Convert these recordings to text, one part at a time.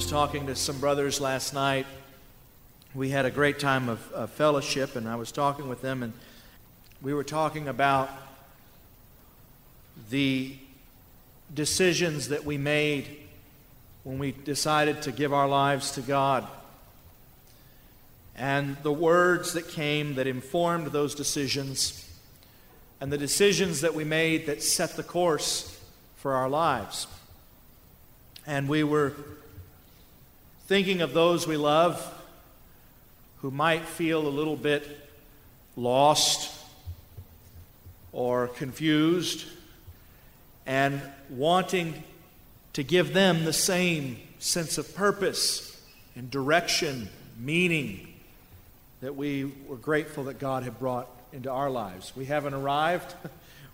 was talking to some brothers last night. We had a great time of, of fellowship, and I was talking with them, and we were talking about the decisions that we made when we decided to give our lives to God. And the words that came that informed those decisions, and the decisions that we made that set the course for our lives. And we were thinking of those we love who might feel a little bit lost or confused and wanting to give them the same sense of purpose and direction, meaning that we were grateful that God had brought into our lives. We haven't arrived.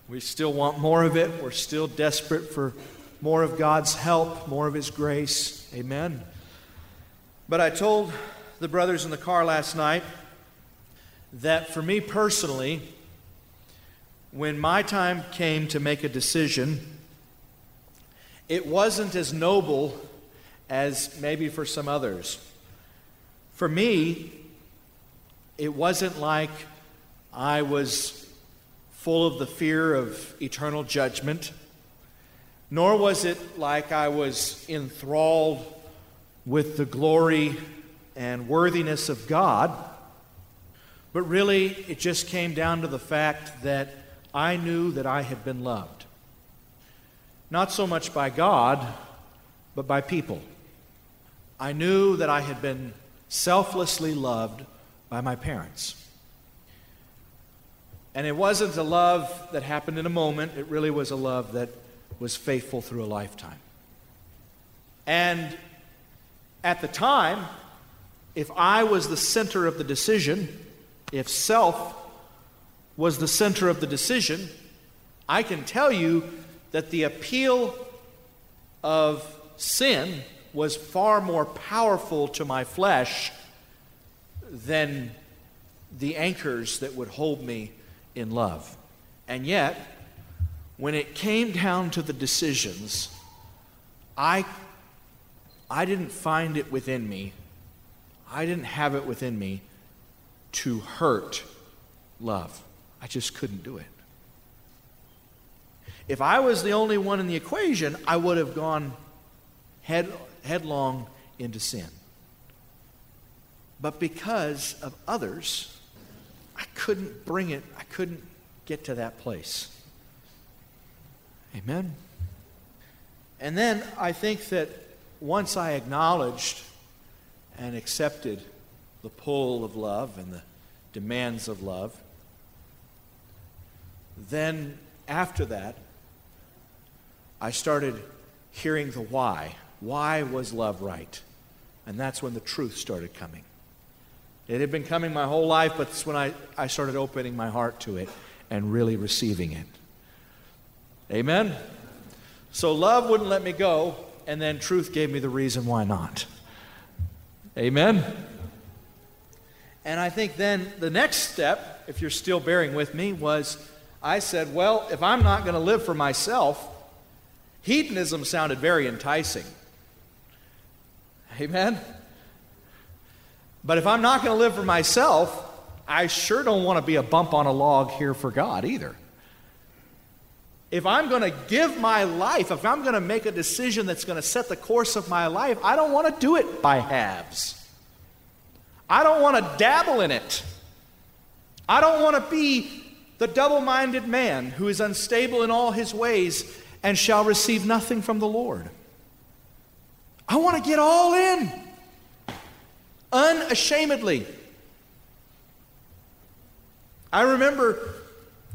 We still want more of it. We're still desperate for more of God's help, more of His grace. Amen. But I told the brothers in the car last night that for me personally, when my time came to make a decision, it wasn't as noble as maybe for some others. For me, it wasn't like I was full of the fear of eternal judgment, nor was it like I was enthralled with the glory and worthiness of God. But really, it just came down to the fact that I knew that I had been loved. Not so much by God, but by people. I knew that I had been selflessly loved by my parents. And it wasn't a love that happened in a moment, it really was a love that was faithful through a lifetime. And at the time, if I was the center of the decision, if self was the center of the decision, I can tell you that the appeal of sin was far more powerful to my flesh than the anchors that would hold me in love. And yet, when it came down to the decisions, I, I didn't find it within me, I didn't have it within me to hurt love. I just couldn't do it. If I was the only one in the equation, I would have gone head, headlong into sin. But because of others, I couldn't bring it, I couldn't get to that place. Amen. And then I think that once I acknowledged and accepted the pull of love and the demands of love, then after that, I started hearing the why. Why was love right? And that's when the truth started coming. It had been coming my whole life, but it's when I, I started opening my heart to it and really receiving it. Amen? So love wouldn't let me go, and then truth gave me the reason why not. Amen? And I think then the next step, if you're still bearing with me, was I said, well, if I'm not going to live for myself, hedonism sounded very enticing. Amen? But if I'm not going to live for myself, I sure don't want to be a bump on a log here for God either. If I'm going to give my life, if I'm going to make a decision that's going to set the course of my life, I don't want to do it by halves. I don't want to dabble in it. I don't want to be the double minded man who is unstable in all his ways and shall receive nothing from the Lord. I want to get all in unashamedly. I remember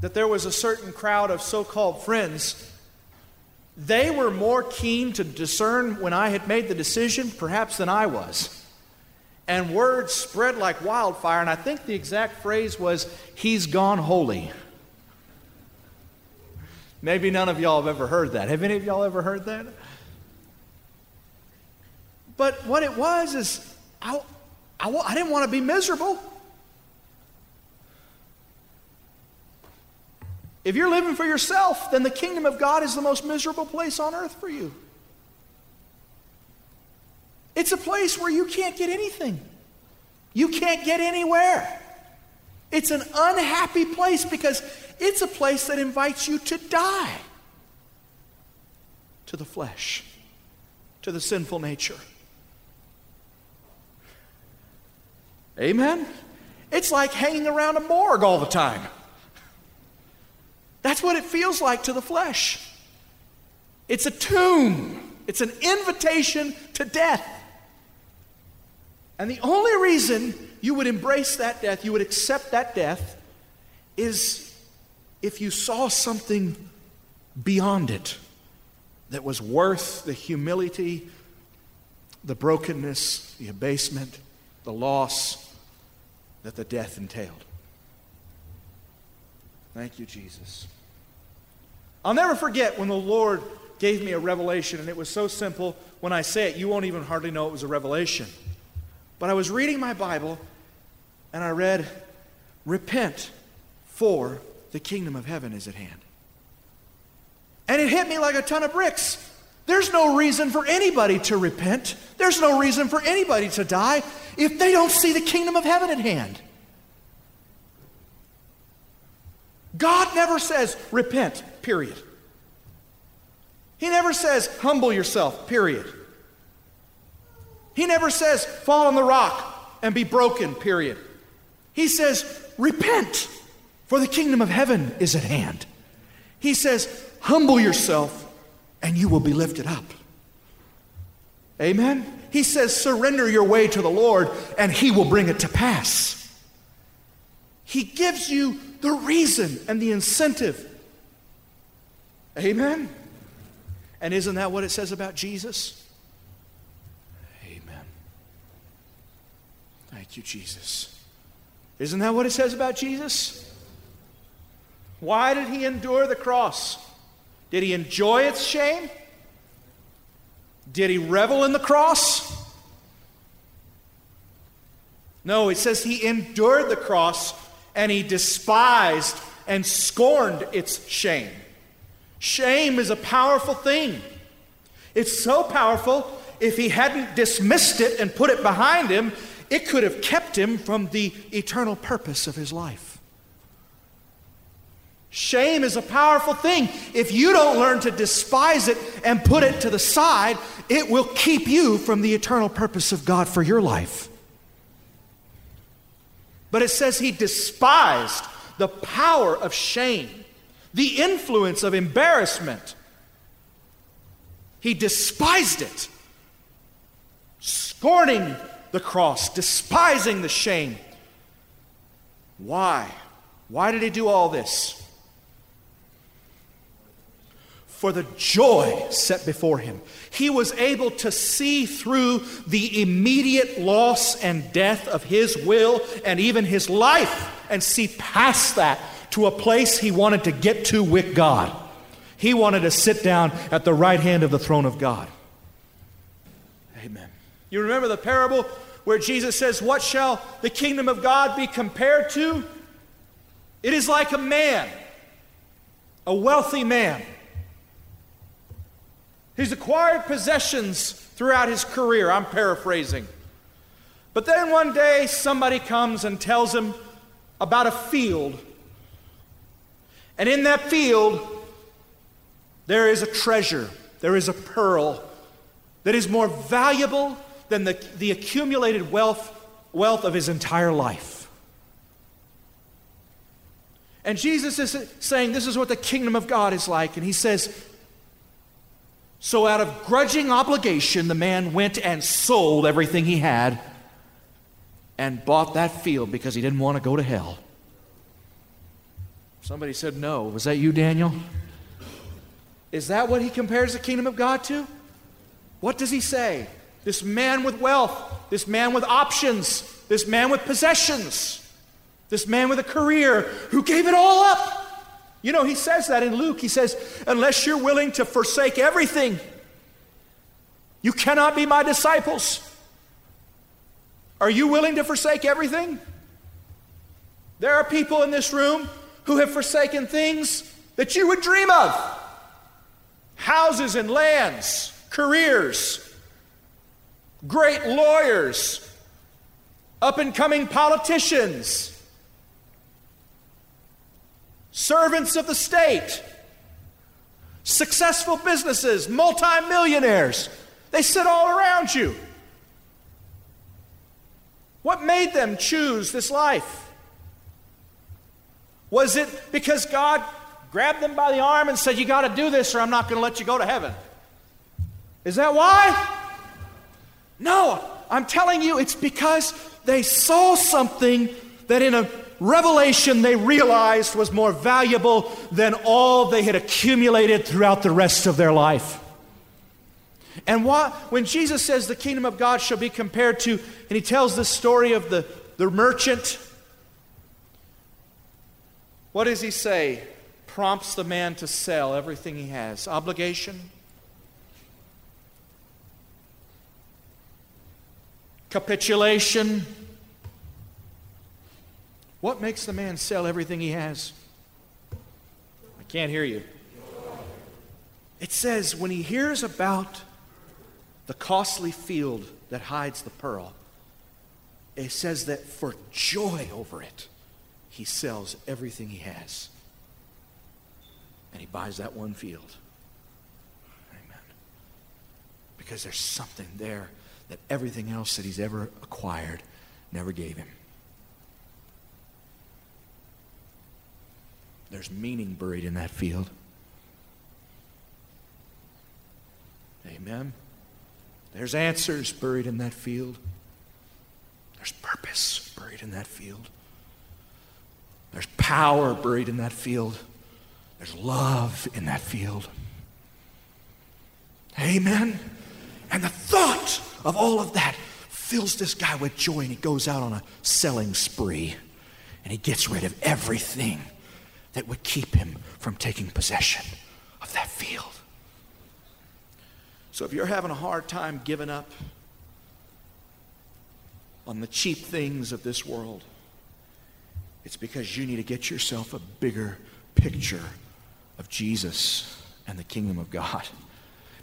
that there was a certain crowd of so called friends. They were more keen to discern when I had made the decision, perhaps, than I was. And words spread like wildfire, and I think the exact phrase was, He's gone holy. Maybe none of y'all have ever heard that. Have any of y'all ever heard that? But what it was is, I, I, I didn't want to be miserable. If you're living for yourself, then the kingdom of God is the most miserable place on earth for you. It's a place where you can't get anything. You can't get anywhere. It's an unhappy place because it's a place that invites you to die to the flesh, to the sinful nature. Amen? It's like hanging around a morgue all the time. That's what it feels like to the flesh. It's a tomb, it's an invitation to death. And the only reason you would embrace that death, you would accept that death, is if you saw something beyond it that was worth the humility, the brokenness, the abasement, the loss that the death entailed. Thank you, Jesus. I'll never forget when the Lord gave me a revelation, and it was so simple. When I say it, you won't even hardly know it was a revelation. But I was reading my Bible, and I read, Repent, for the kingdom of heaven is at hand. And it hit me like a ton of bricks. There's no reason for anybody to repent. There's no reason for anybody to die if they don't see the kingdom of heaven at hand. God never says repent, period. He never says humble yourself, period. He never says fall on the rock and be broken, period. He says repent, for the kingdom of heaven is at hand. He says humble yourself and you will be lifted up. Amen? He says surrender your way to the Lord and he will bring it to pass. He gives you the reason and the incentive. Amen? And isn't that what it says about Jesus? Amen. Thank you, Jesus. Isn't that what it says about Jesus? Why did he endure the cross? Did he enjoy its shame? Did he revel in the cross? No, it says he endured the cross and he despised and scorned its shame. Shame is a powerful thing. It's so powerful, if he hadn't dismissed it and put it behind him, it could have kept him from the eternal purpose of his life. Shame is a powerful thing. If you don't learn to despise it and put it to the side, it will keep you from the eternal purpose of God for your life. But it says he despised the power of shame, the influence of embarrassment. He despised it, scorning the cross, despising the shame. Why? Why did he do all this? For the joy set before him. He was able to see through the immediate loss and death of his will and even his life and see past that to a place he wanted to get to with God. He wanted to sit down at the right hand of the throne of God. Amen. You remember the parable where Jesus says, What shall the kingdom of God be compared to? It is like a man, a wealthy man He's acquired possessions throughout his career. I'm paraphrasing. But then one day somebody comes and tells him about a field. And in that field, there is a treasure, there is a pearl that is more valuable than the, the accumulated wealth, wealth of his entire life. And Jesus is saying, This is what the kingdom of God is like. And he says, so, out of grudging obligation, the man went and sold everything he had and bought that field because he didn't want to go to hell. Somebody said, No. Was that you, Daniel? Is that what he compares the kingdom of God to? What does he say? This man with wealth, this man with options, this man with possessions, this man with a career who gave it all up you know, he says that in Luke. He says, unless you're willing to forsake everything, you cannot be my disciples. Are you willing to forsake everything? There are people in this room who have forsaken things that you would dream of houses and lands, careers, great lawyers, up and coming politicians, servants of the state, successful businesses, multimillionaires. They sit all around you. What made them choose this life? Was it because God grabbed them by the arm and said, You got to do this or I'm not going to let you go to heaven? Is that why? No, I'm telling you, it's because they saw something that in a revelation they realized was more valuable than all they had accumulated throughout the rest of their life. And why, when Jesus says the kingdom of God shall be compared to, and he tells the story of the, the merchant, what does he say? Prompts the man to sell everything he has. Obligation? Capitulation? What makes the man sell everything he has? I can't hear you. It says when he hears about the costly field that hides the pearl, it says that for joy over it, he sells everything he has. And he buys that one field. Amen. Because there's something there that everything else that he's ever acquired never gave him. There's meaning buried in that field. Amen. There's answers buried in that field. There's purpose buried in that field. There's power buried in that field. There's love in that field. Amen. And the thought of all of that fills this guy with joy, and he goes out on a selling spree. And he gets rid of everything that would keep him from taking possession of that field. So if you're having a hard time giving up on the cheap things of this world, it's because you need to get yourself a bigger picture of Jesus and the kingdom of God.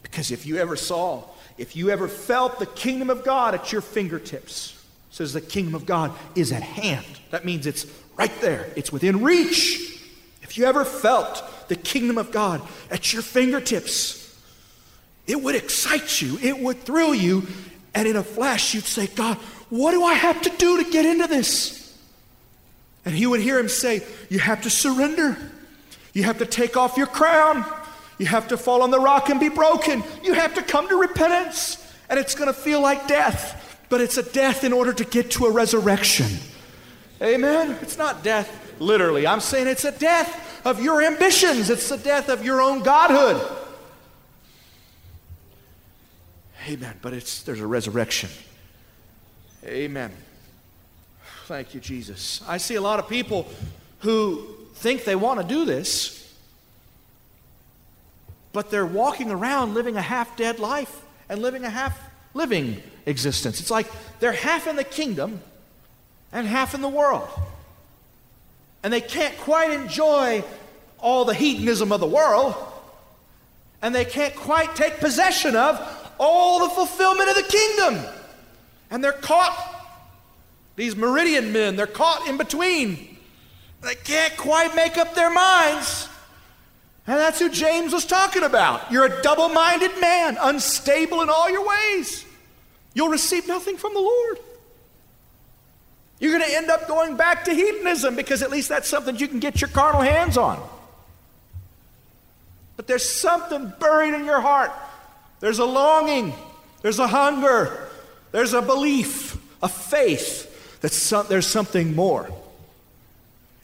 Because if you ever saw, if you ever felt the kingdom of God at your fingertips, says the kingdom of God is at hand. That means it's right there. It's within reach. If you ever felt the kingdom of God at your fingertips, it would excite you, it would thrill you, and in a flash you'd say, God, what do I have to do to get into this? And he would hear him say, You have to surrender. You have to take off your crown. You have to fall on the rock and be broken. You have to come to repentance. And it's going to feel like death, but it's a death in order to get to a resurrection. Amen? It's not death literally. I'm saying it's a death of your ambitions, it's the death of your own godhood. Amen. But it's, there's a resurrection. Amen. Thank you, Jesus. I see a lot of people who think they want to do this, but they're walking around living a half dead life and living a half living existence. It's like they're half in the kingdom and half in the world. And they can't quite enjoy all the hedonism of the world, and they can't quite take possession of all the fulfillment of the kingdom. And they're caught, these meridian men, they're caught in between. They can't quite make up their minds. And that's who James was talking about. You're a double minded man, unstable in all your ways. You'll receive nothing from the Lord. You're going to end up going back to hedonism because at least that's something you can get your carnal hands on. But there's something buried in your heart there's a longing, there's a hunger, there's a belief, a faith that some, there's something more.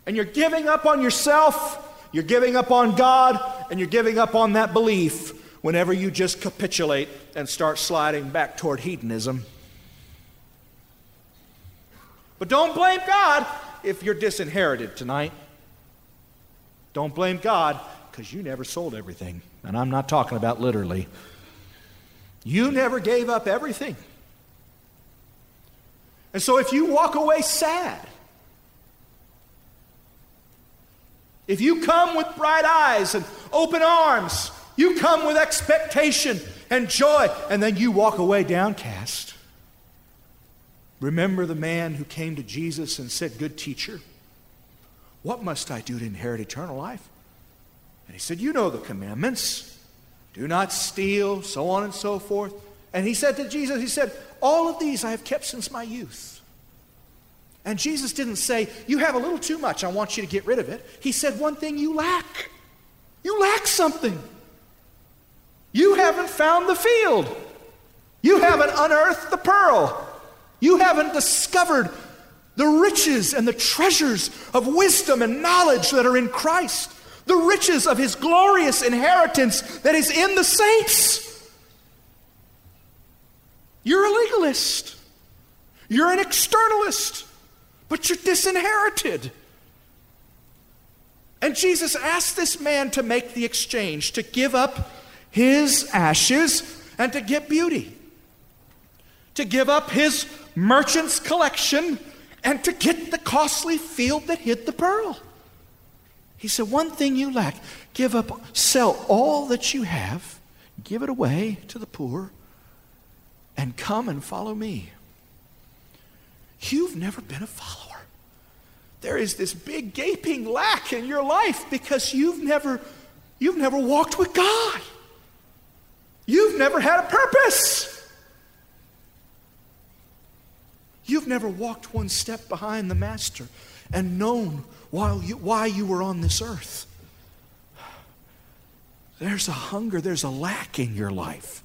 And you're giving up on yourself, you're giving up on God, and you're giving up on that belief whenever you just capitulate and start sliding back toward hedonism. But don't blame God if you're disinherited tonight. Don't blame God because you never sold everything. And I'm not talking about literally. You never gave up everything. And so if you walk away sad, if you come with bright eyes and open arms, you come with expectation and joy, and then you walk away downcast, Remember the man who came to Jesus and said, Good teacher, what must I do to inherit eternal life? And he said, You know the commandments do not steal, so on and so forth. And he said to Jesus, He said, All of these I have kept since my youth. And Jesus didn't say, You have a little too much, I want you to get rid of it. He said, One thing you lack. You lack something. You haven't found the field. You haven't unearthed the pearl. You haven't discovered the riches and the treasures of wisdom and knowledge that are in Christ, the riches of his glorious inheritance that is in the saints. You're a legalist. You're an externalist, but you're disinherited. And Jesus asked this man to make the exchange, to give up his ashes and to get beauty, to give up his merchant's collection and to get the costly field that hid the pearl. He said, One thing you lack give up, sell all that you have, give it away to the poor, and come and follow me. You've never been a follower. There is this big gaping lack in your life because you've never, you've never walked with God. You've never had a purpose. You've never walked one step behind the Master and known why you, why you were on this earth. There's a hunger, there's a lack in your life.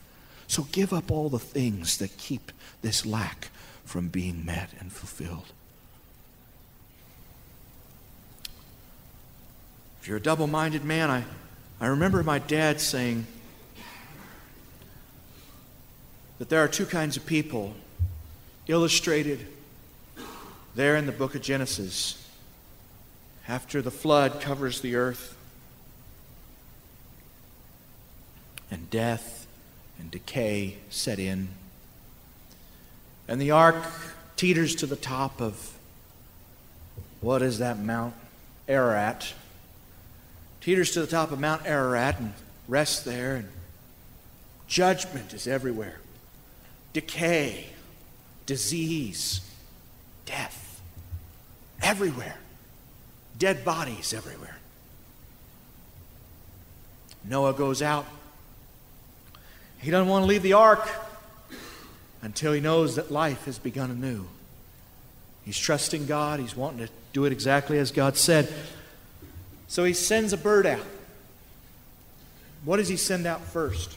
So give up all the things that keep this lack from being met and fulfilled. If you're a double minded man, I, I remember my dad saying that there are two kinds of people illustrated there in the book of Genesis. After the flood covers the earth, and death and decay set in, and the ark teeters to the top of what is that Mount Ararat? Teeters to the top of Mount Ararat and rests there, and judgment is everywhere. Decay disease, death, everywhere, dead bodies everywhere. Noah goes out. He doesn't want to leave the ark until he knows that life has begun anew. He's trusting God, he's wanting to do it exactly as God said. So he sends a bird out. What does he send out first?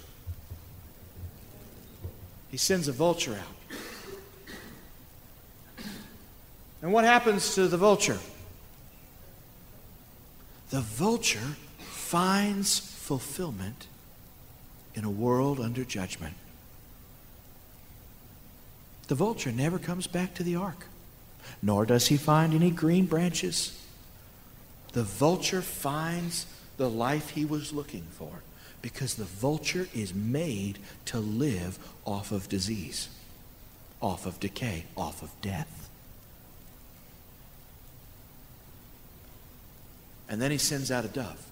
He sends a vulture out. And what happens to the vulture? The vulture finds fulfillment in a world under judgment. The vulture never comes back to the ark, nor does he find any green branches. The vulture finds the life he was looking for because the vulture is made to live off of disease, off of decay, off of death. And then he sends out a dove.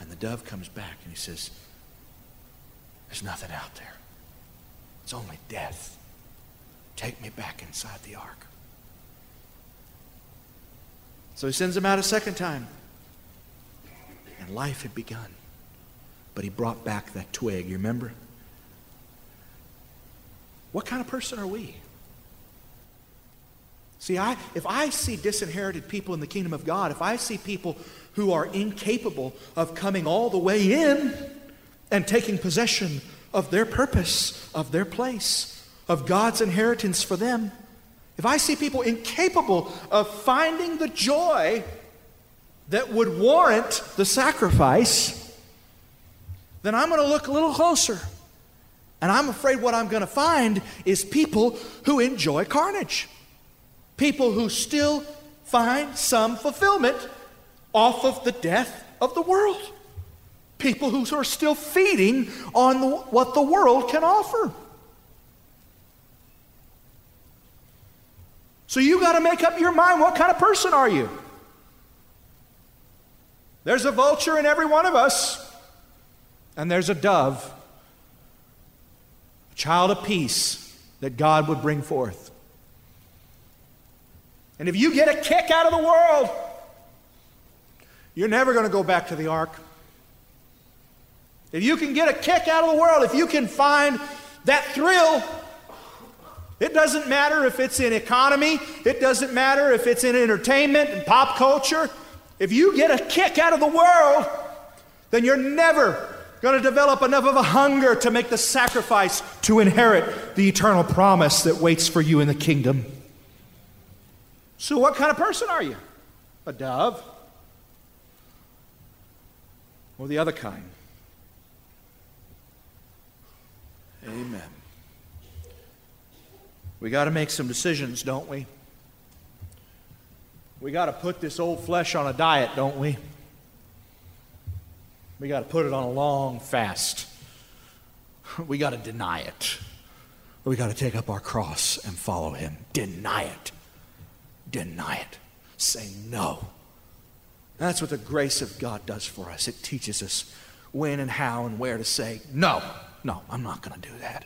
And the dove comes back and he says, There's nothing out there. It's only death. Take me back inside the ark. So he sends him out a second time. And life had begun. But he brought back that twig, you remember? What kind of person are we? See, I, if I see disinherited people in the kingdom of God, if I see people who are incapable of coming all the way in and taking possession of their purpose, of their place, of God's inheritance for them, if I see people incapable of finding the joy that would warrant the sacrifice, then I'm going to look a little closer. And I'm afraid what I'm going to find is people who enjoy carnage. People who still find some fulfillment off of the death of the world. People who are still feeding on the, what the world can offer. So you got to make up your mind what kind of person are you? There's a vulture in every one of us, and there's a dove, a child of peace that God would bring forth. And if you get a kick out of the world, you're never going to go back to the ark. If you can get a kick out of the world, if you can find that thrill, it doesn't matter if it's in economy, it doesn't matter if it's in entertainment and pop culture. If you get a kick out of the world, then you're never going to develop enough of a hunger to make the sacrifice to inherit the eternal promise that waits for you in the kingdom. So, what kind of person are you? A dove? Or the other kind? Amen. We got to make some decisions, don't we? We got to put this old flesh on a diet, don't we? We got to put it on a long fast. We got to deny it. We got to take up our cross and follow Him. Deny it. Deny it. Say no. That's what the grace of God does for us. It teaches us when and how and where to say, no, no, I'm not going to do that.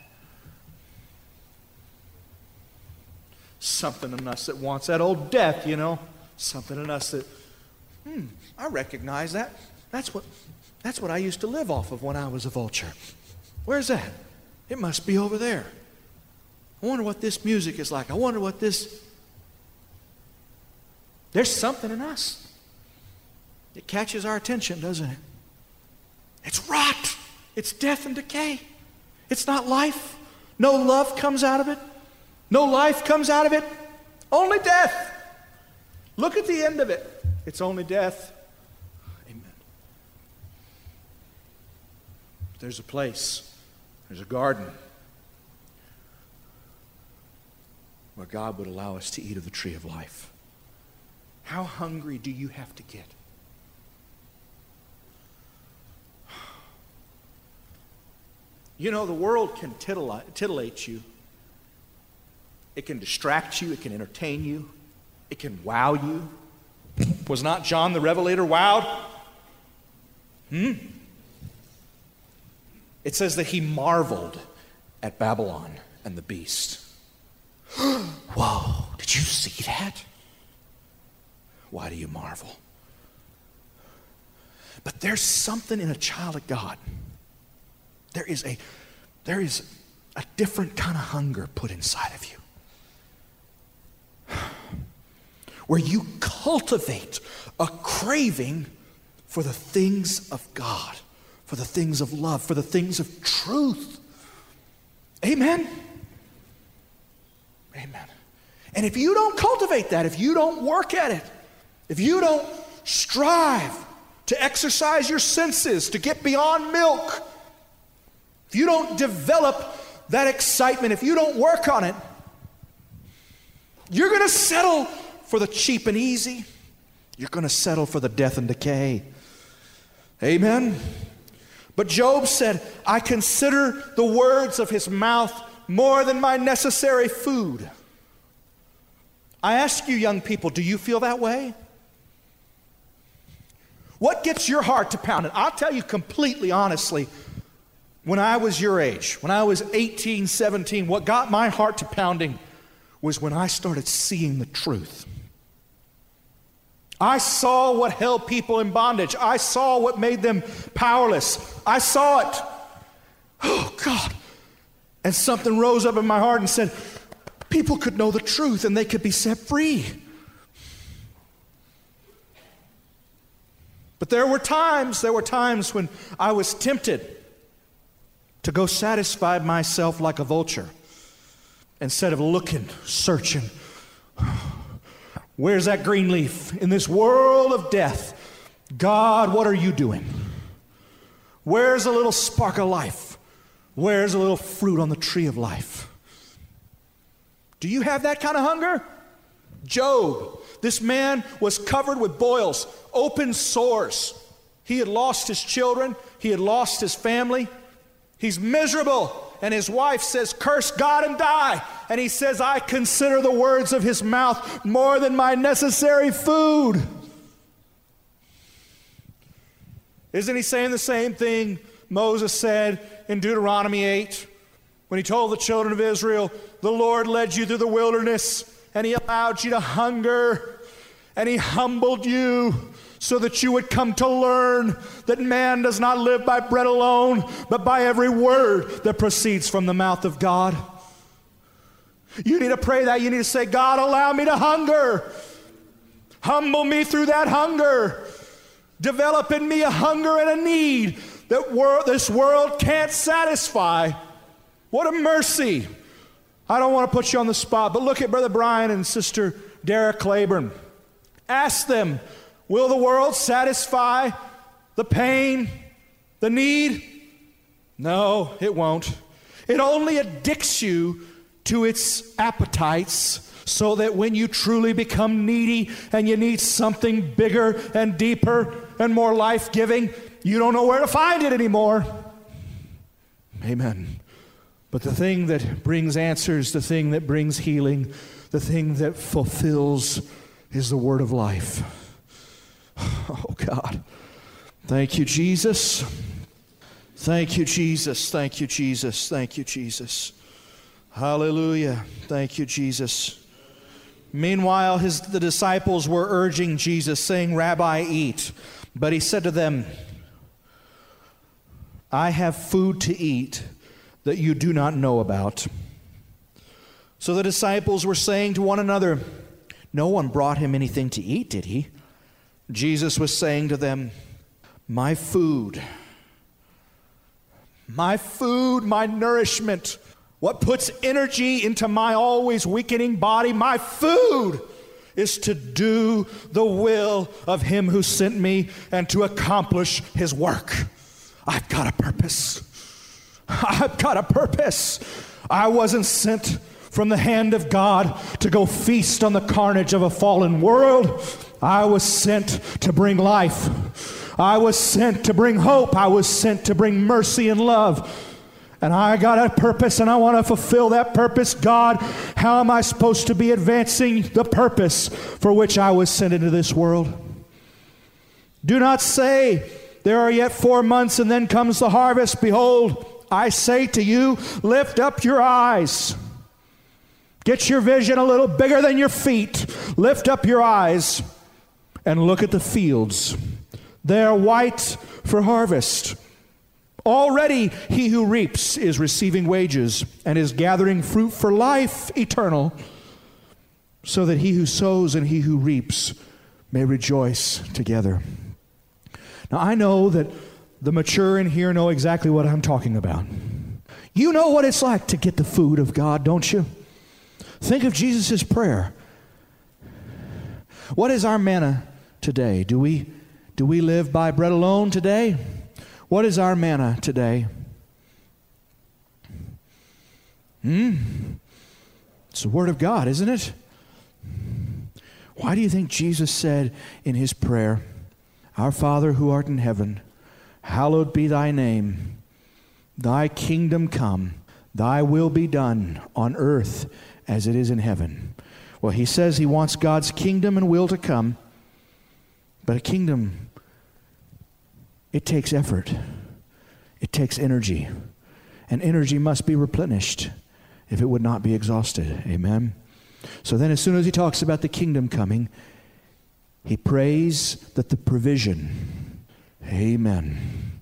Something in us that wants that old death, you know. Something in us that, hmm, I recognize that. That's what, that's what I used to live off of when I was a vulture. Where's that? It must be over there. I wonder what this music is like. I wonder what this. There's something in us. It catches our attention, doesn't it? It's rot. It's death and decay. It's not life. No love comes out of it. No life comes out of it. Only death. Look at the end of it. It's only death. Amen. There's a place, there's a garden where God would allow us to eat of the tree of life. How hungry do you have to get? You know, the world can titillate you. It can distract you. It can entertain you. It can wow you. Was not John the Revelator wowed? Hmm? It says that he marveled at Babylon and the beast. Whoa, did you see that? Why do you marvel? But there's something in a child of God there is a, there is a different kind of hunger put inside of you. Where you cultivate a craving for the things of God, for the things of love, for the things of truth. Amen? Amen. And if you don't cultivate that, if you don't work at it, if you don't strive to exercise your senses, to get beyond milk, if you don't develop that excitement, if you don't work on it, you're going to settle for the cheap and easy. You're going to settle for the death and decay. Amen. But Job said, I consider the words of his mouth more than my necessary food. I ask you, young people, do you feel that way? What gets your heart to pounding? I'll tell you completely honestly, when I was your age, when I was 18, 17, what got my heart to pounding was when I started seeing the truth. I saw what held people in bondage. I saw what made them powerless. I saw it. Oh, God. And something rose up in my heart and said, people could know the truth and they could be set free. But there were times, there were times when I was tempted to go satisfy myself like a vulture instead of looking, searching. Where's that green leaf? In this world of death, God, what are you doing? Where's a little spark of life? Where's a little fruit on the tree of life? Do you have that kind of hunger? Job, this man was covered with boils, open sores. He had lost his children, he had lost his family. He's miserable. And his wife says, Curse God and die. And he says, I consider the words of his mouth more than my necessary food. Isn't he saying the same thing Moses said in Deuteronomy 8? When he told the children of Israel, The Lord led you through the wilderness, and he allowed you to hunger, and he humbled you so that you would come to learn that man does not live by bread alone, but by every word that proceeds from the mouth of God. You need to pray that. You need to say, God, allow me to hunger. Humble me through that hunger. Develop in me a hunger and a need that wor- this world can't satisfy. What a mercy. I don't want to put you on the spot, but look at Brother Brian and Sister Derek Claiborne. Ask them, will the world satisfy the pain, the need? No, it won't. It only addicts you to its appetites so that when you truly become needy and you need something bigger and deeper and more life giving, you don't know where to find it anymore. Amen. But the thing that brings answers, the thing that brings healing, the thing that fulfills is the word of life. Oh, God. Thank you, Jesus. Thank you, Jesus. Thank you, Jesus. Thank you, Jesus. Hallelujah. Thank you, Jesus. Meanwhile, his, the disciples were urging Jesus, saying, Rabbi, eat. But he said to them, I have food to eat that you do not know about. So the disciples were saying to one another, No one brought him anything to eat, did he? Jesus was saying to them, My food, my food, my nourishment, what puts energy into my always weakening body, my food is to do the will of him who sent me and to accomplish his work. I've got a purpose. I've got a purpose. I wasn't sent from the hand of God to go feast on the carnage of a fallen world. I was sent to bring life. I was sent to bring hope. I was sent to bring mercy and love. And I got a purpose and I want to fulfill that purpose. God, how am I supposed to be advancing the purpose for which I was sent into this world? Do not say, There are yet four months and then comes the harvest. Behold, I say to you, lift up your eyes. Get your vision a little bigger than your feet. Lift up your eyes and look at the fields. They are white for harvest. Already he who reaps is receiving wages and is gathering fruit for life eternal, so that he who sows and he who reaps may rejoice together. Now I know that the mature in here know exactly what I'm talking about. You know what it's like to get the food of God, don't you? Think of Jesus' prayer. What is our manna today? Do we, do we live by bread alone today? What is our manna today? Hmm? It's the Word of God, isn't it? Why do you think Jesus said in his prayer, Our Father who art in heaven, Hallowed be thy name. Thy kingdom come. Thy will be done on earth as it is in heaven. Well, he says he wants God's kingdom and will to come, but a kingdom, it takes effort, it takes energy, and energy must be replenished if it would not be exhausted. Amen? So then, as soon as he talks about the kingdom coming, he prays that the provision, Amen.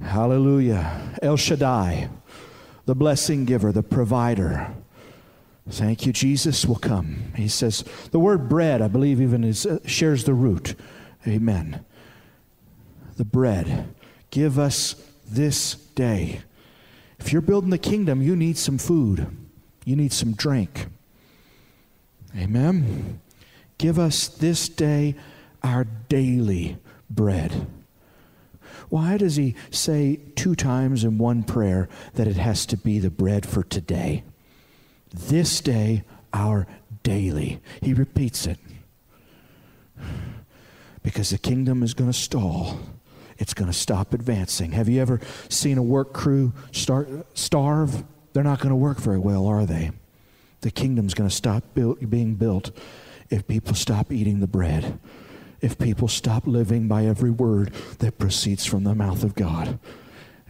Hallelujah. El Shaddai, the blessing giver, the provider. Thank you, Jesus will come. He says, the word bread, I believe, even is, uh, shares the root. Amen. The bread. Give us this day. If you're building the kingdom, you need some food, you need some drink. Amen. Give us this day our daily bread. Why does he say two times in one prayer that it has to be the bread for today? This day, our daily. He repeats it. Because the kingdom is going to stall. It's going to stop advancing. Have you ever seen a work crew start, starve? They're not going to work very well, are they? The kingdom's going to stop build, being built if people stop eating the bread if people stop living by every word that proceeds from the mouth of God.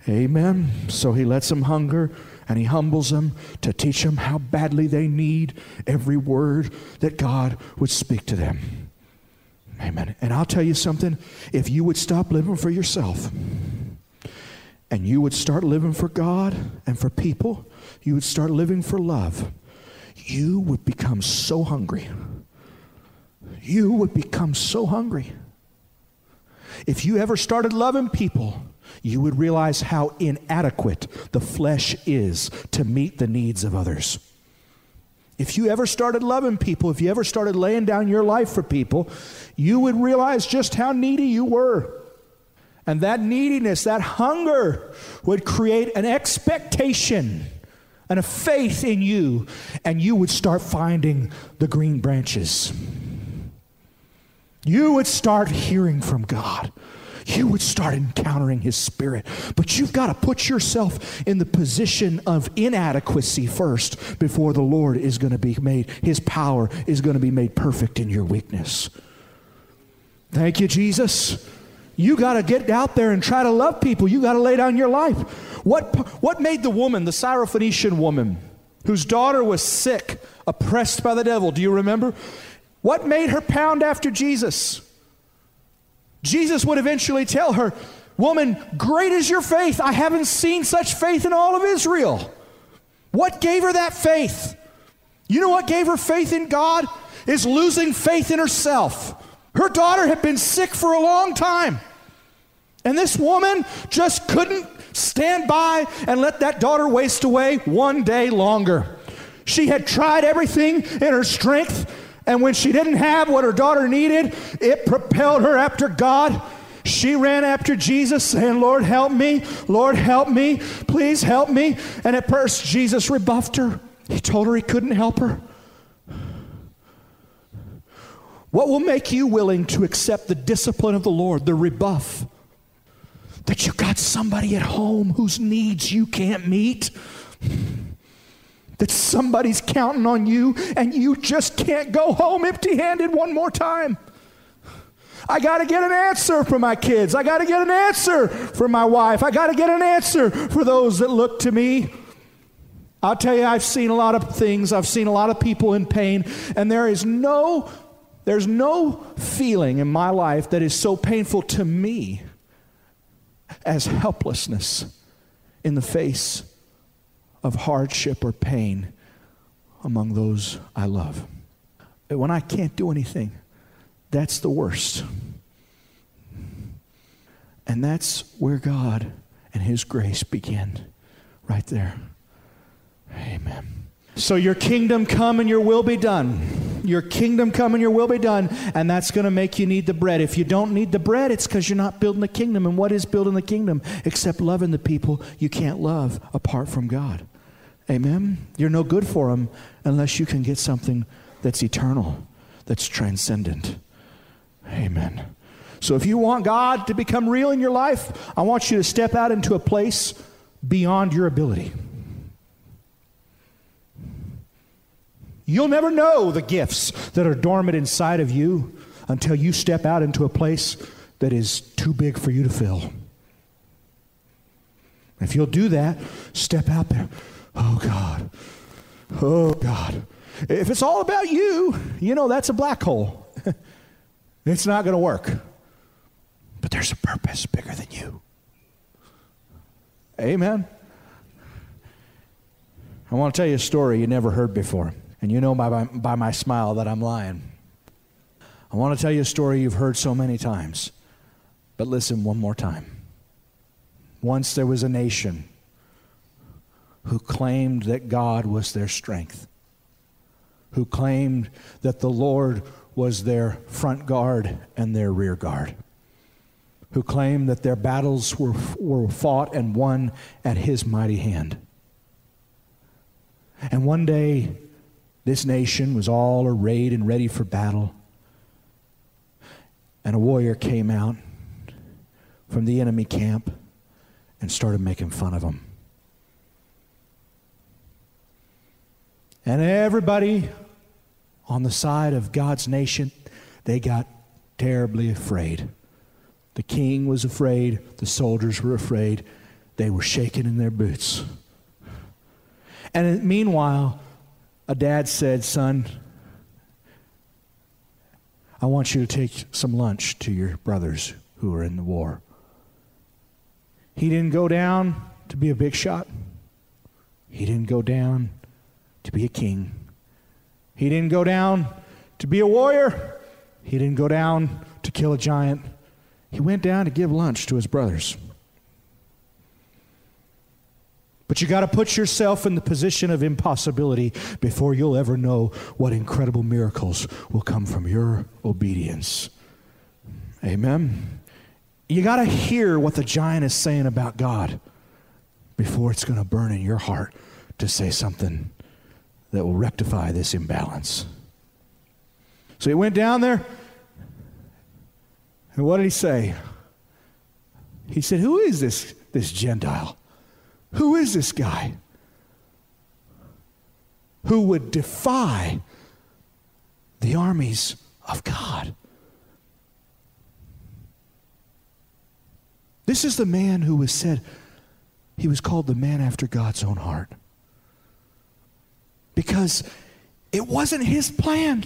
Amen. So he lets them hunger and He humbles them to teach them how badly they need every word that God would speak to them. Amen. And I'll tell you something if you would stop living for yourself and you would start living for God and for people, you would start living for love, you would become so hungry. You would become so hungry. If you ever started loving people, you would realize how inadequate the flesh is to meet the needs of others. If you ever started loving people, if you ever started laying down your life for people, you would realize just how needy you were. And that neediness, that hunger, would create an expectation and a faith in you, and you would start finding the green branches. You would start hearing from God you would start encountering His Spirit. But you've got to put yourself in the position of inadequacy first before the Lord is going to be made, His power is going to be made perfect in your weakness. Thank you, Jesus. You got to get out there and try to love people. You got to lay down your life. What, what made the woman, the Syrophoenician woman, whose daughter was sick, oppressed by the devil, do you remember? What made her pound after Jesus? Jesus would eventually tell her, Woman, great is your faith. I haven't seen such faith in all of Israel. What gave her that faith? You know what gave her faith in God? Is losing faith in herself. Her daughter had been sick for a long time. And this woman just couldn't stand by and let that daughter waste away one day longer. She had tried everything in her strength and when she didn't have what her daughter needed, it propelled her after God. She ran after Jesus, saying, Lord, help me. Lord, help me. Please help me. And at first, Jesus rebuffed her. He told her he couldn't help her. What will make you willing to accept the discipline of the Lord, the rebuff? That you got somebody at home whose needs you can't meet that somebody's counting on you and you just can't go home empty handed one more time. I got to get an answer for my kids. I got to get an answer for my wife. I got to get an answer for those that look to me. I'll tell you, I've seen a lot of things. I've seen a lot of people in pain, and there is no, there's no feeling in my life that is so painful to me as helplessness in the face of hardship or pain among those I love. When I can't do anything, that's the worst. And that's where God and His grace begin, right there. Amen. So, your kingdom come and your will be done. Your kingdom come and your will be done. And that's going to make you need the bread. If you don't need the bread, it's because you're not building the kingdom. And what is building the kingdom? Except loving the people you can't love apart from God. Amen? You're no good for them unless you can get something that's eternal, that's transcendent. Amen. So if you want God to become real in your life, I want you to step out into a place beyond your ability. You'll never know the gifts that are dormant inside of you until you step out into a place that is too big for you to fill. If you'll do that, step out there. Oh, God. Oh, God. If it's all about you, you know that's a black hole. it's not going to work. But there's a purpose bigger than you. Amen. I want to tell you a story you never heard before. And you know by, by, by my smile that I'm lying. I want to tell you a story you've heard so many times. But listen one more time. Once there was a nation who claimed that God was their strength, who claimed that the Lord was their front guard and their rear guard, who claimed that their battles were, were fought and won at His mighty hand. And one day, this nation was all arrayed and ready for battle. And a warrior came out from the enemy camp and started making fun of them. And everybody on the side of God's nation, they got terribly afraid. The king was afraid, the soldiers were afraid, they were shaking in their boots. And meanwhile, a dad said, Son, I want you to take some lunch to your brothers who are in the war. He didn't go down to be a big shot. He didn't go down to be a king. He didn't go down to be a warrior. He didn't go down to kill a giant. He went down to give lunch to his brothers. But you got to put yourself in the position of impossibility before you'll ever know what incredible miracles will come from your obedience. Amen. You got to hear what the giant is saying about God before it's going to burn in your heart to say something that will rectify this imbalance. So he went down there, and what did he say? He said, Who is this, this Gentile? Who is this guy who would defy the armies of God? This is the man who was said, he was called the man after God's own heart. Because it wasn't his plan.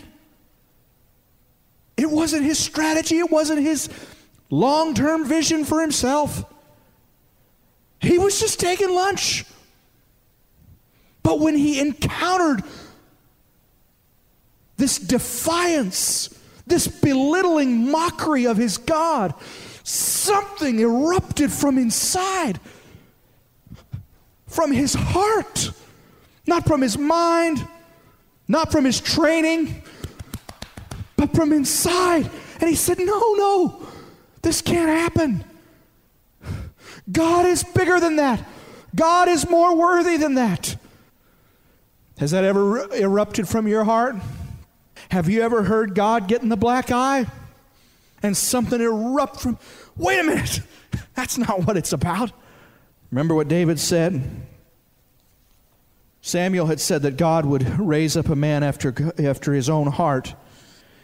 It wasn't his strategy. It wasn't his long term vision for himself. He was just taking lunch. But when he encountered this defiance, this belittling mockery of his God, something erupted from inside, from his heart, not from his mind, not from his training, but from inside. And he said, No, no, this can't happen. God is bigger than that. God is more worthy than that. Has that ever erupted from your heart? Have you ever heard God get in the black eye and something erupt from, wait a minute, that's not what it's about. Remember what David said? Samuel had said that God would raise up a man after, after his own heart.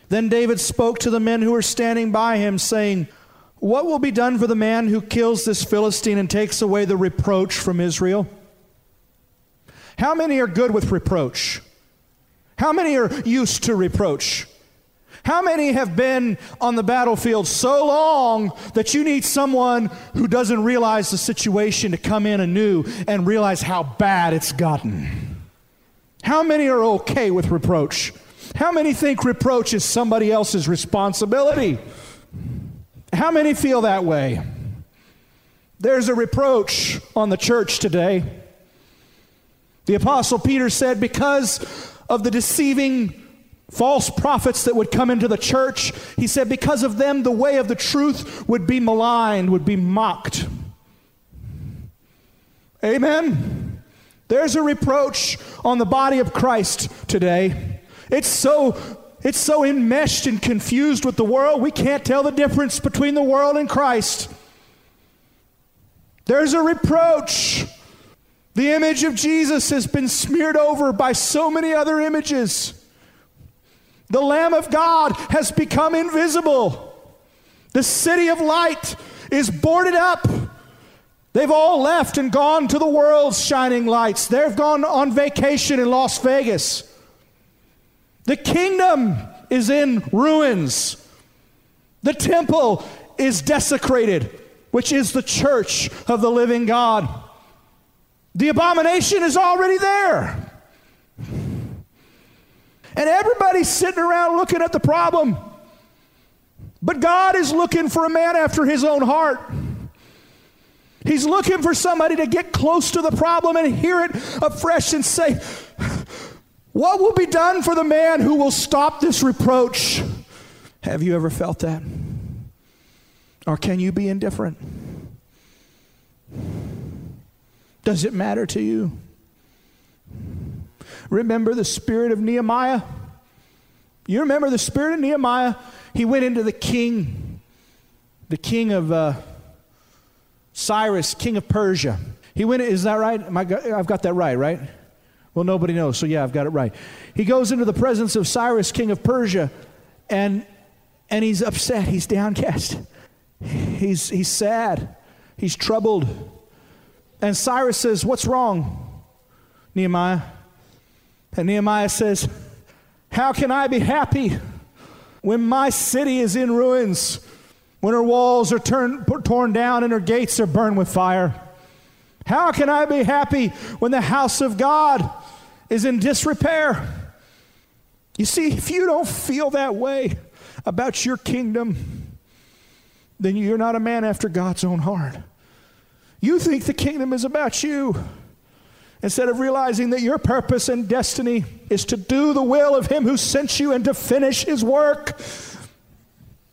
Then David spoke to the men who were standing by him, saying, what will be done for the man who kills this Philistine and takes away the reproach from Israel? How many are good with reproach? How many are used to reproach? How many have been on the battlefield so long that you need someone who doesn't realize the situation to come in anew and realize how bad it's gotten? How many are okay with reproach? How many think reproach is somebody else's responsibility? How many feel that way? There's a reproach on the church today. The Apostle Peter said, because of the deceiving false prophets that would come into the church, he said, because of them, the way of the truth would be maligned, would be mocked. Amen. There's a reproach on the body of Christ today. It's so it's so enmeshed and confused with the world, we can't tell the difference between the world and Christ. There's a reproach. The image of Jesus has been smeared over by so many other images. The Lamb of God has become invisible. The city of light is boarded up. They've all left and gone to the world's shining lights. They've gone on vacation in Las Vegas. The kingdom is in ruins. The temple is desecrated, which is the church of the living God. The abomination is already there. And everybody's sitting around looking at the problem. But God is looking for a man after his own heart. He's looking for somebody to get close to the problem and hear it afresh and say, what will be done for the man who will stop this reproach? Have you ever felt that? Or can you be indifferent? Does it matter to you? Remember the spirit of Nehemiah? You remember the spirit of Nehemiah? He went into the king, the king of uh, Cyrus, king of Persia. He went, is that right? I, I've got that right, right? Well, nobody knows, so yeah, I've got it right. He goes into the presence of Cyrus, king of Persia, and, and he's upset. He's downcast. He's, he's sad. He's troubled. And Cyrus says, What's wrong? Nehemiah. And Nehemiah says, How can I be happy when my city is in ruins, when her walls are torn down and her gates are burned with fire? How can I be happy when the house of God is in disrepair? You see, if you don't feel that way about your kingdom, then you're not a man after God's own heart. You think the kingdom is about you instead of realizing that your purpose and destiny is to do the will of Him who sent you and to finish His work.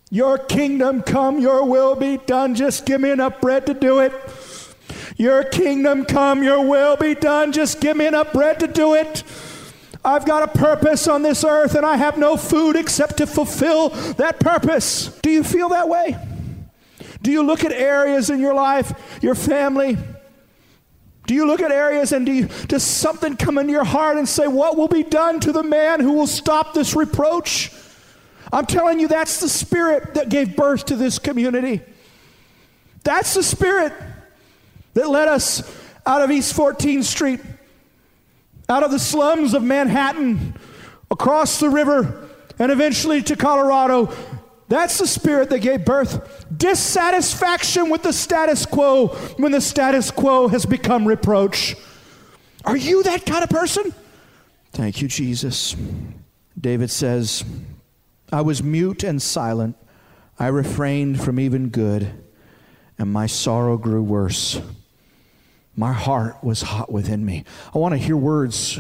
Your kingdom come, your will be done. Just give me enough bread to do it. Your kingdom come, your will be done. Just give me enough bread to do it. I've got a purpose on this earth and I have no food except to fulfill that purpose. Do you feel that way? Do you look at areas in your life, your family? Do you look at areas and do you, does something come into your heart and say, What will be done to the man who will stop this reproach? I'm telling you, that's the spirit that gave birth to this community. That's the spirit that led us out of East 14th Street, out of the slums of Manhattan, across the river, and eventually to Colorado. That's the spirit that gave birth. Dissatisfaction with the status quo when the status quo has become reproach. Are you that kind of person? Thank you, Jesus. David says, I was mute and silent. I refrained from even good, and my sorrow grew worse. My heart was hot within me. I want to hear words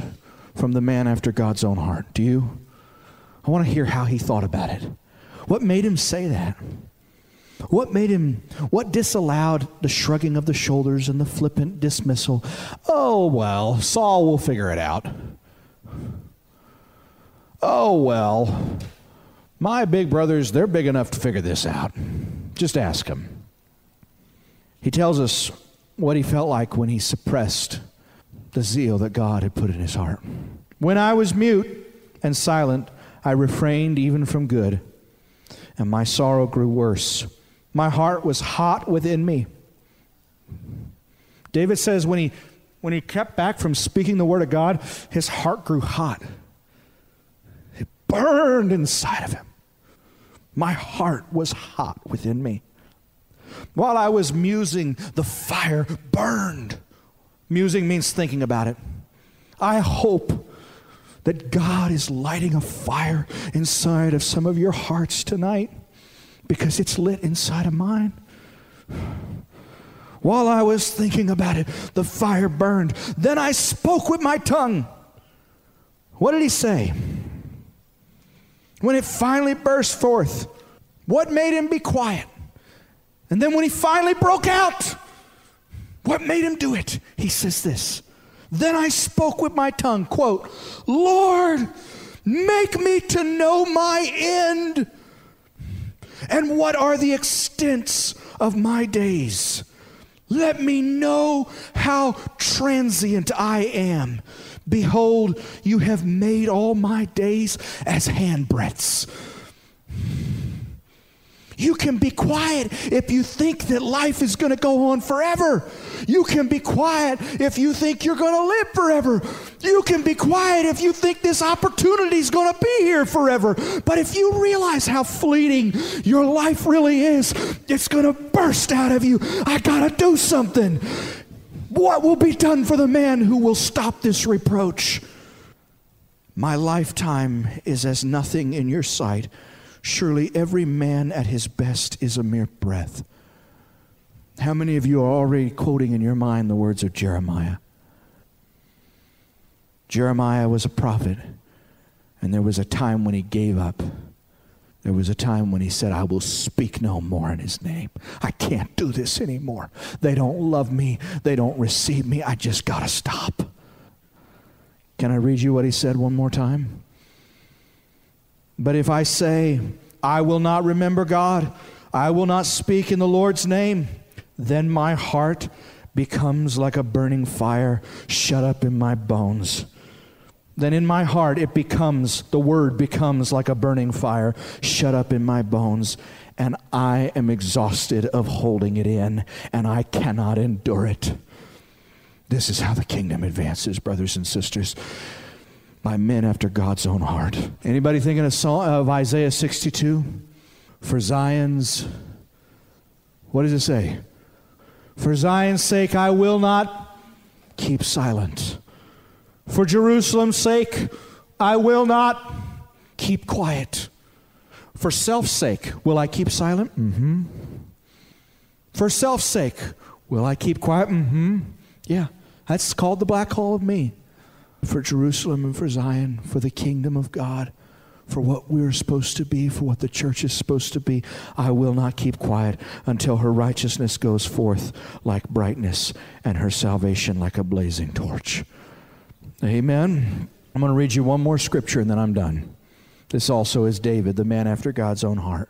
from the man after God's own heart. Do you? I want to hear how he thought about it. What made him say that? What made him, what disallowed the shrugging of the shoulders and the flippant dismissal? Oh, well, Saul will figure it out. Oh, well, my big brothers, they're big enough to figure this out. Just ask them. He tells us what he felt like when he suppressed the zeal that God had put in his heart. When I was mute and silent, I refrained even from good, and my sorrow grew worse. My heart was hot within me. David says when he, when he kept back from speaking the word of God, his heart grew hot. It burned inside of him. My heart was hot within me. While I was musing, the fire burned. Musing means thinking about it. I hope that God is lighting a fire inside of some of your hearts tonight because it's lit inside of mine. While I was thinking about it, the fire burned. Then I spoke with my tongue. What did he say? When it finally burst forth, what made him be quiet? And then when he finally broke out, what made him do it? He says this. Then I spoke with my tongue, quote, Lord, make me to know my end and what are the extents of my days. Let me know how transient I am. Behold, you have made all my days as handbreadths. You can be quiet if you think that life is going to go on forever. You can be quiet if you think you're going to live forever. You can be quiet if you think this opportunity is going to be here forever. But if you realize how fleeting your life really is, it's going to burst out of you. I got to do something. What will be done for the man who will stop this reproach? My lifetime is as nothing in your sight. Surely every man at his best is a mere breath. How many of you are already quoting in your mind the words of Jeremiah? Jeremiah was a prophet, and there was a time when he gave up. There was a time when he said, I will speak no more in his name. I can't do this anymore. They don't love me, they don't receive me. I just got to stop. Can I read you what he said one more time? But if I say, I will not remember God, I will not speak in the Lord's name, then my heart becomes like a burning fire shut up in my bones. Then in my heart it becomes, the word becomes like a burning fire shut up in my bones, and I am exhausted of holding it in, and I cannot endure it. This is how the kingdom advances, brothers and sisters, by men after God's own heart. Anybody thinking of, of Isaiah 62? For Zion's, what does it say? For Zion's sake, I will not keep silent. For Jerusalem's sake, I will not keep quiet. For self's sake, will I keep silent? Mm-hmm. For self's sake, will I keep quiet? Mm-hmm. Yeah, that's called the black hole of me. For Jerusalem and for Zion, for the kingdom of God, for what we're supposed to be, for what the church is supposed to be, I will not keep quiet until her righteousness goes forth like brightness and her salvation like a blazing torch. Amen. I'm going to read you one more scripture and then I'm done. This also is David, the man after God's own heart.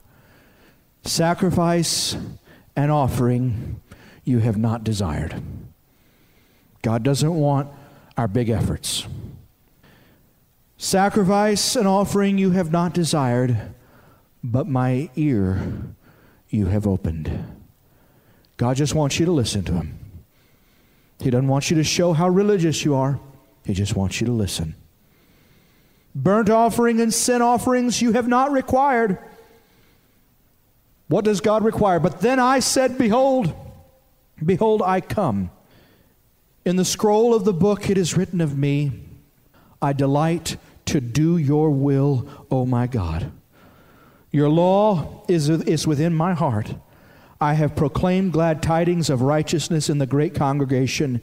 Sacrifice and offering you have not desired. God doesn't want our big efforts. Sacrifice and offering you have not desired, but my ear you have opened. God just wants you to listen to Him. He doesn't want you to show how religious you are, He just wants you to listen. Burnt offering and sin offerings you have not required. What does God require? But then I said, Behold, behold, I come. In the scroll of the book it is written of me, I delight to do your will, O my God. Your law is, is within my heart. I have proclaimed glad tidings of righteousness in the great congregation.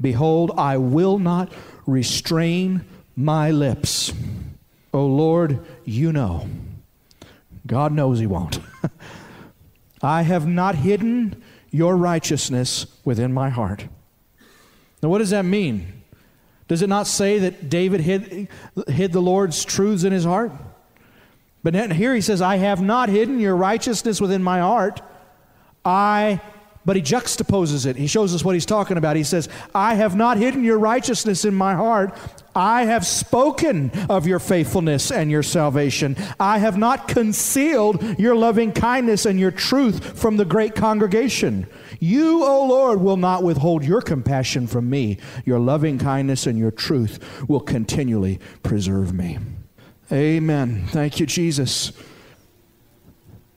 Behold, I will not restrain my lips. O Lord, you know. God knows He won't. I have not hidden your righteousness within my heart. Now, what does that mean? Does it not say that David hid, hid the Lord's truths in his heart? But here he says, I have not hidden your righteousness within my heart. I but he juxtaposes it. He shows us what he's talking about. He says, I have not hidden your righteousness in my heart. I have spoken of your faithfulness and your salvation. I have not concealed your loving kindness and your truth from the great congregation. You, O Lord, will not withhold your compassion from me. Your loving kindness and your truth will continually preserve me. Amen. Thank you, Jesus.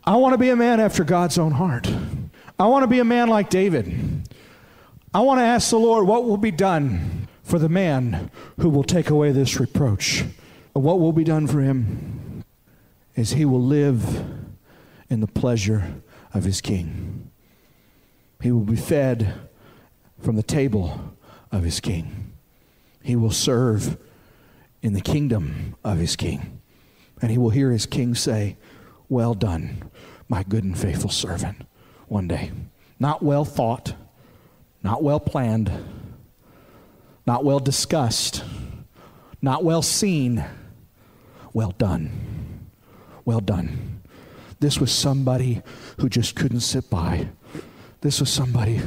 I want to be a man after God's own heart. I want to be a man like David. I want to ask the Lord what will be done for the man who will take away this reproach. What will be done for him is he will live in the pleasure of his king. He will be fed from the table of his king. He will serve in the kingdom of his king. And he will hear his king say, Well done, my good and faithful servant one day. Not well thought, not well planned, not well discussed, not well seen. Well done. Well done. This was somebody who just couldn't sit by. This was somebody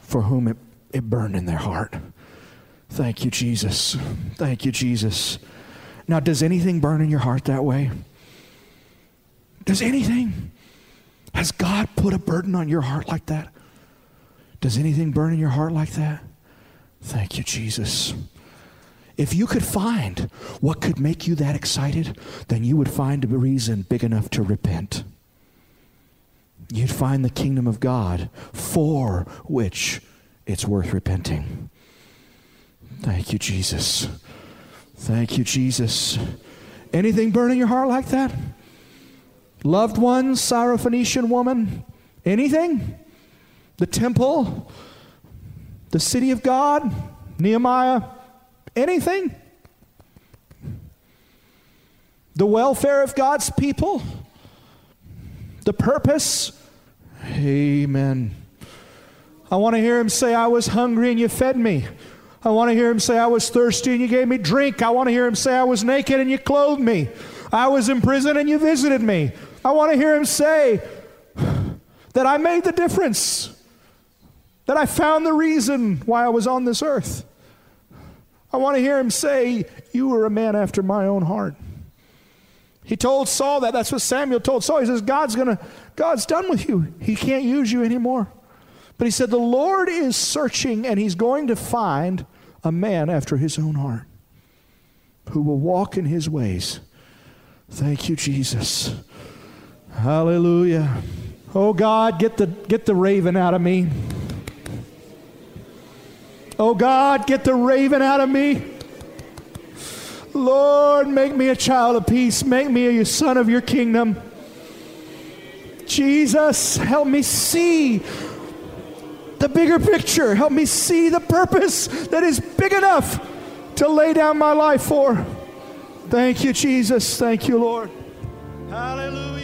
for whom it, it burned in their heart. Thank you, Jesus. Thank you, Jesus. Now, does anything burn in your heart that way? Does anything? Has God put a burden on your heart like that? Does anything burn in your heart like that? Thank you, Jesus. If you could find what could make you that excited, then you would find a reason big enough to repent. You'd find the kingdom of God for which it's worth repenting. Thank you, Jesus. Thank you, Jesus. Anything burn in your heart like that? Loved ones, Syrophoenician woman, anything? The temple, the city of God, Nehemiah, anything? The welfare of God's people, the purpose. Amen. I want to hear him say, I was hungry and you fed me. I want to hear him say, I was thirsty and you gave me drink. I want to hear him say, I was naked and you clothed me. I was in prison and you visited me. I want to hear him say that I made the difference, that I found the reason why I was on this earth. I want to hear him say, You were a man after my own heart. He told Saul that. That's what Samuel told Saul. He says, God's gonna, God's done with you. He can't use you anymore. But he said, The Lord is searching and he's going to find a man after his own heart who will walk in his ways. Thank you, Jesus. Hallelujah. Oh God, get the, get the raven out of me. Oh God, get the raven out of me. Lord, make me a child of peace. Make me a son of your kingdom. Jesus, help me see the bigger picture. Help me see the purpose that is big enough to lay down my life for. Thank you, Jesus. Thank you, Lord. Hallelujah.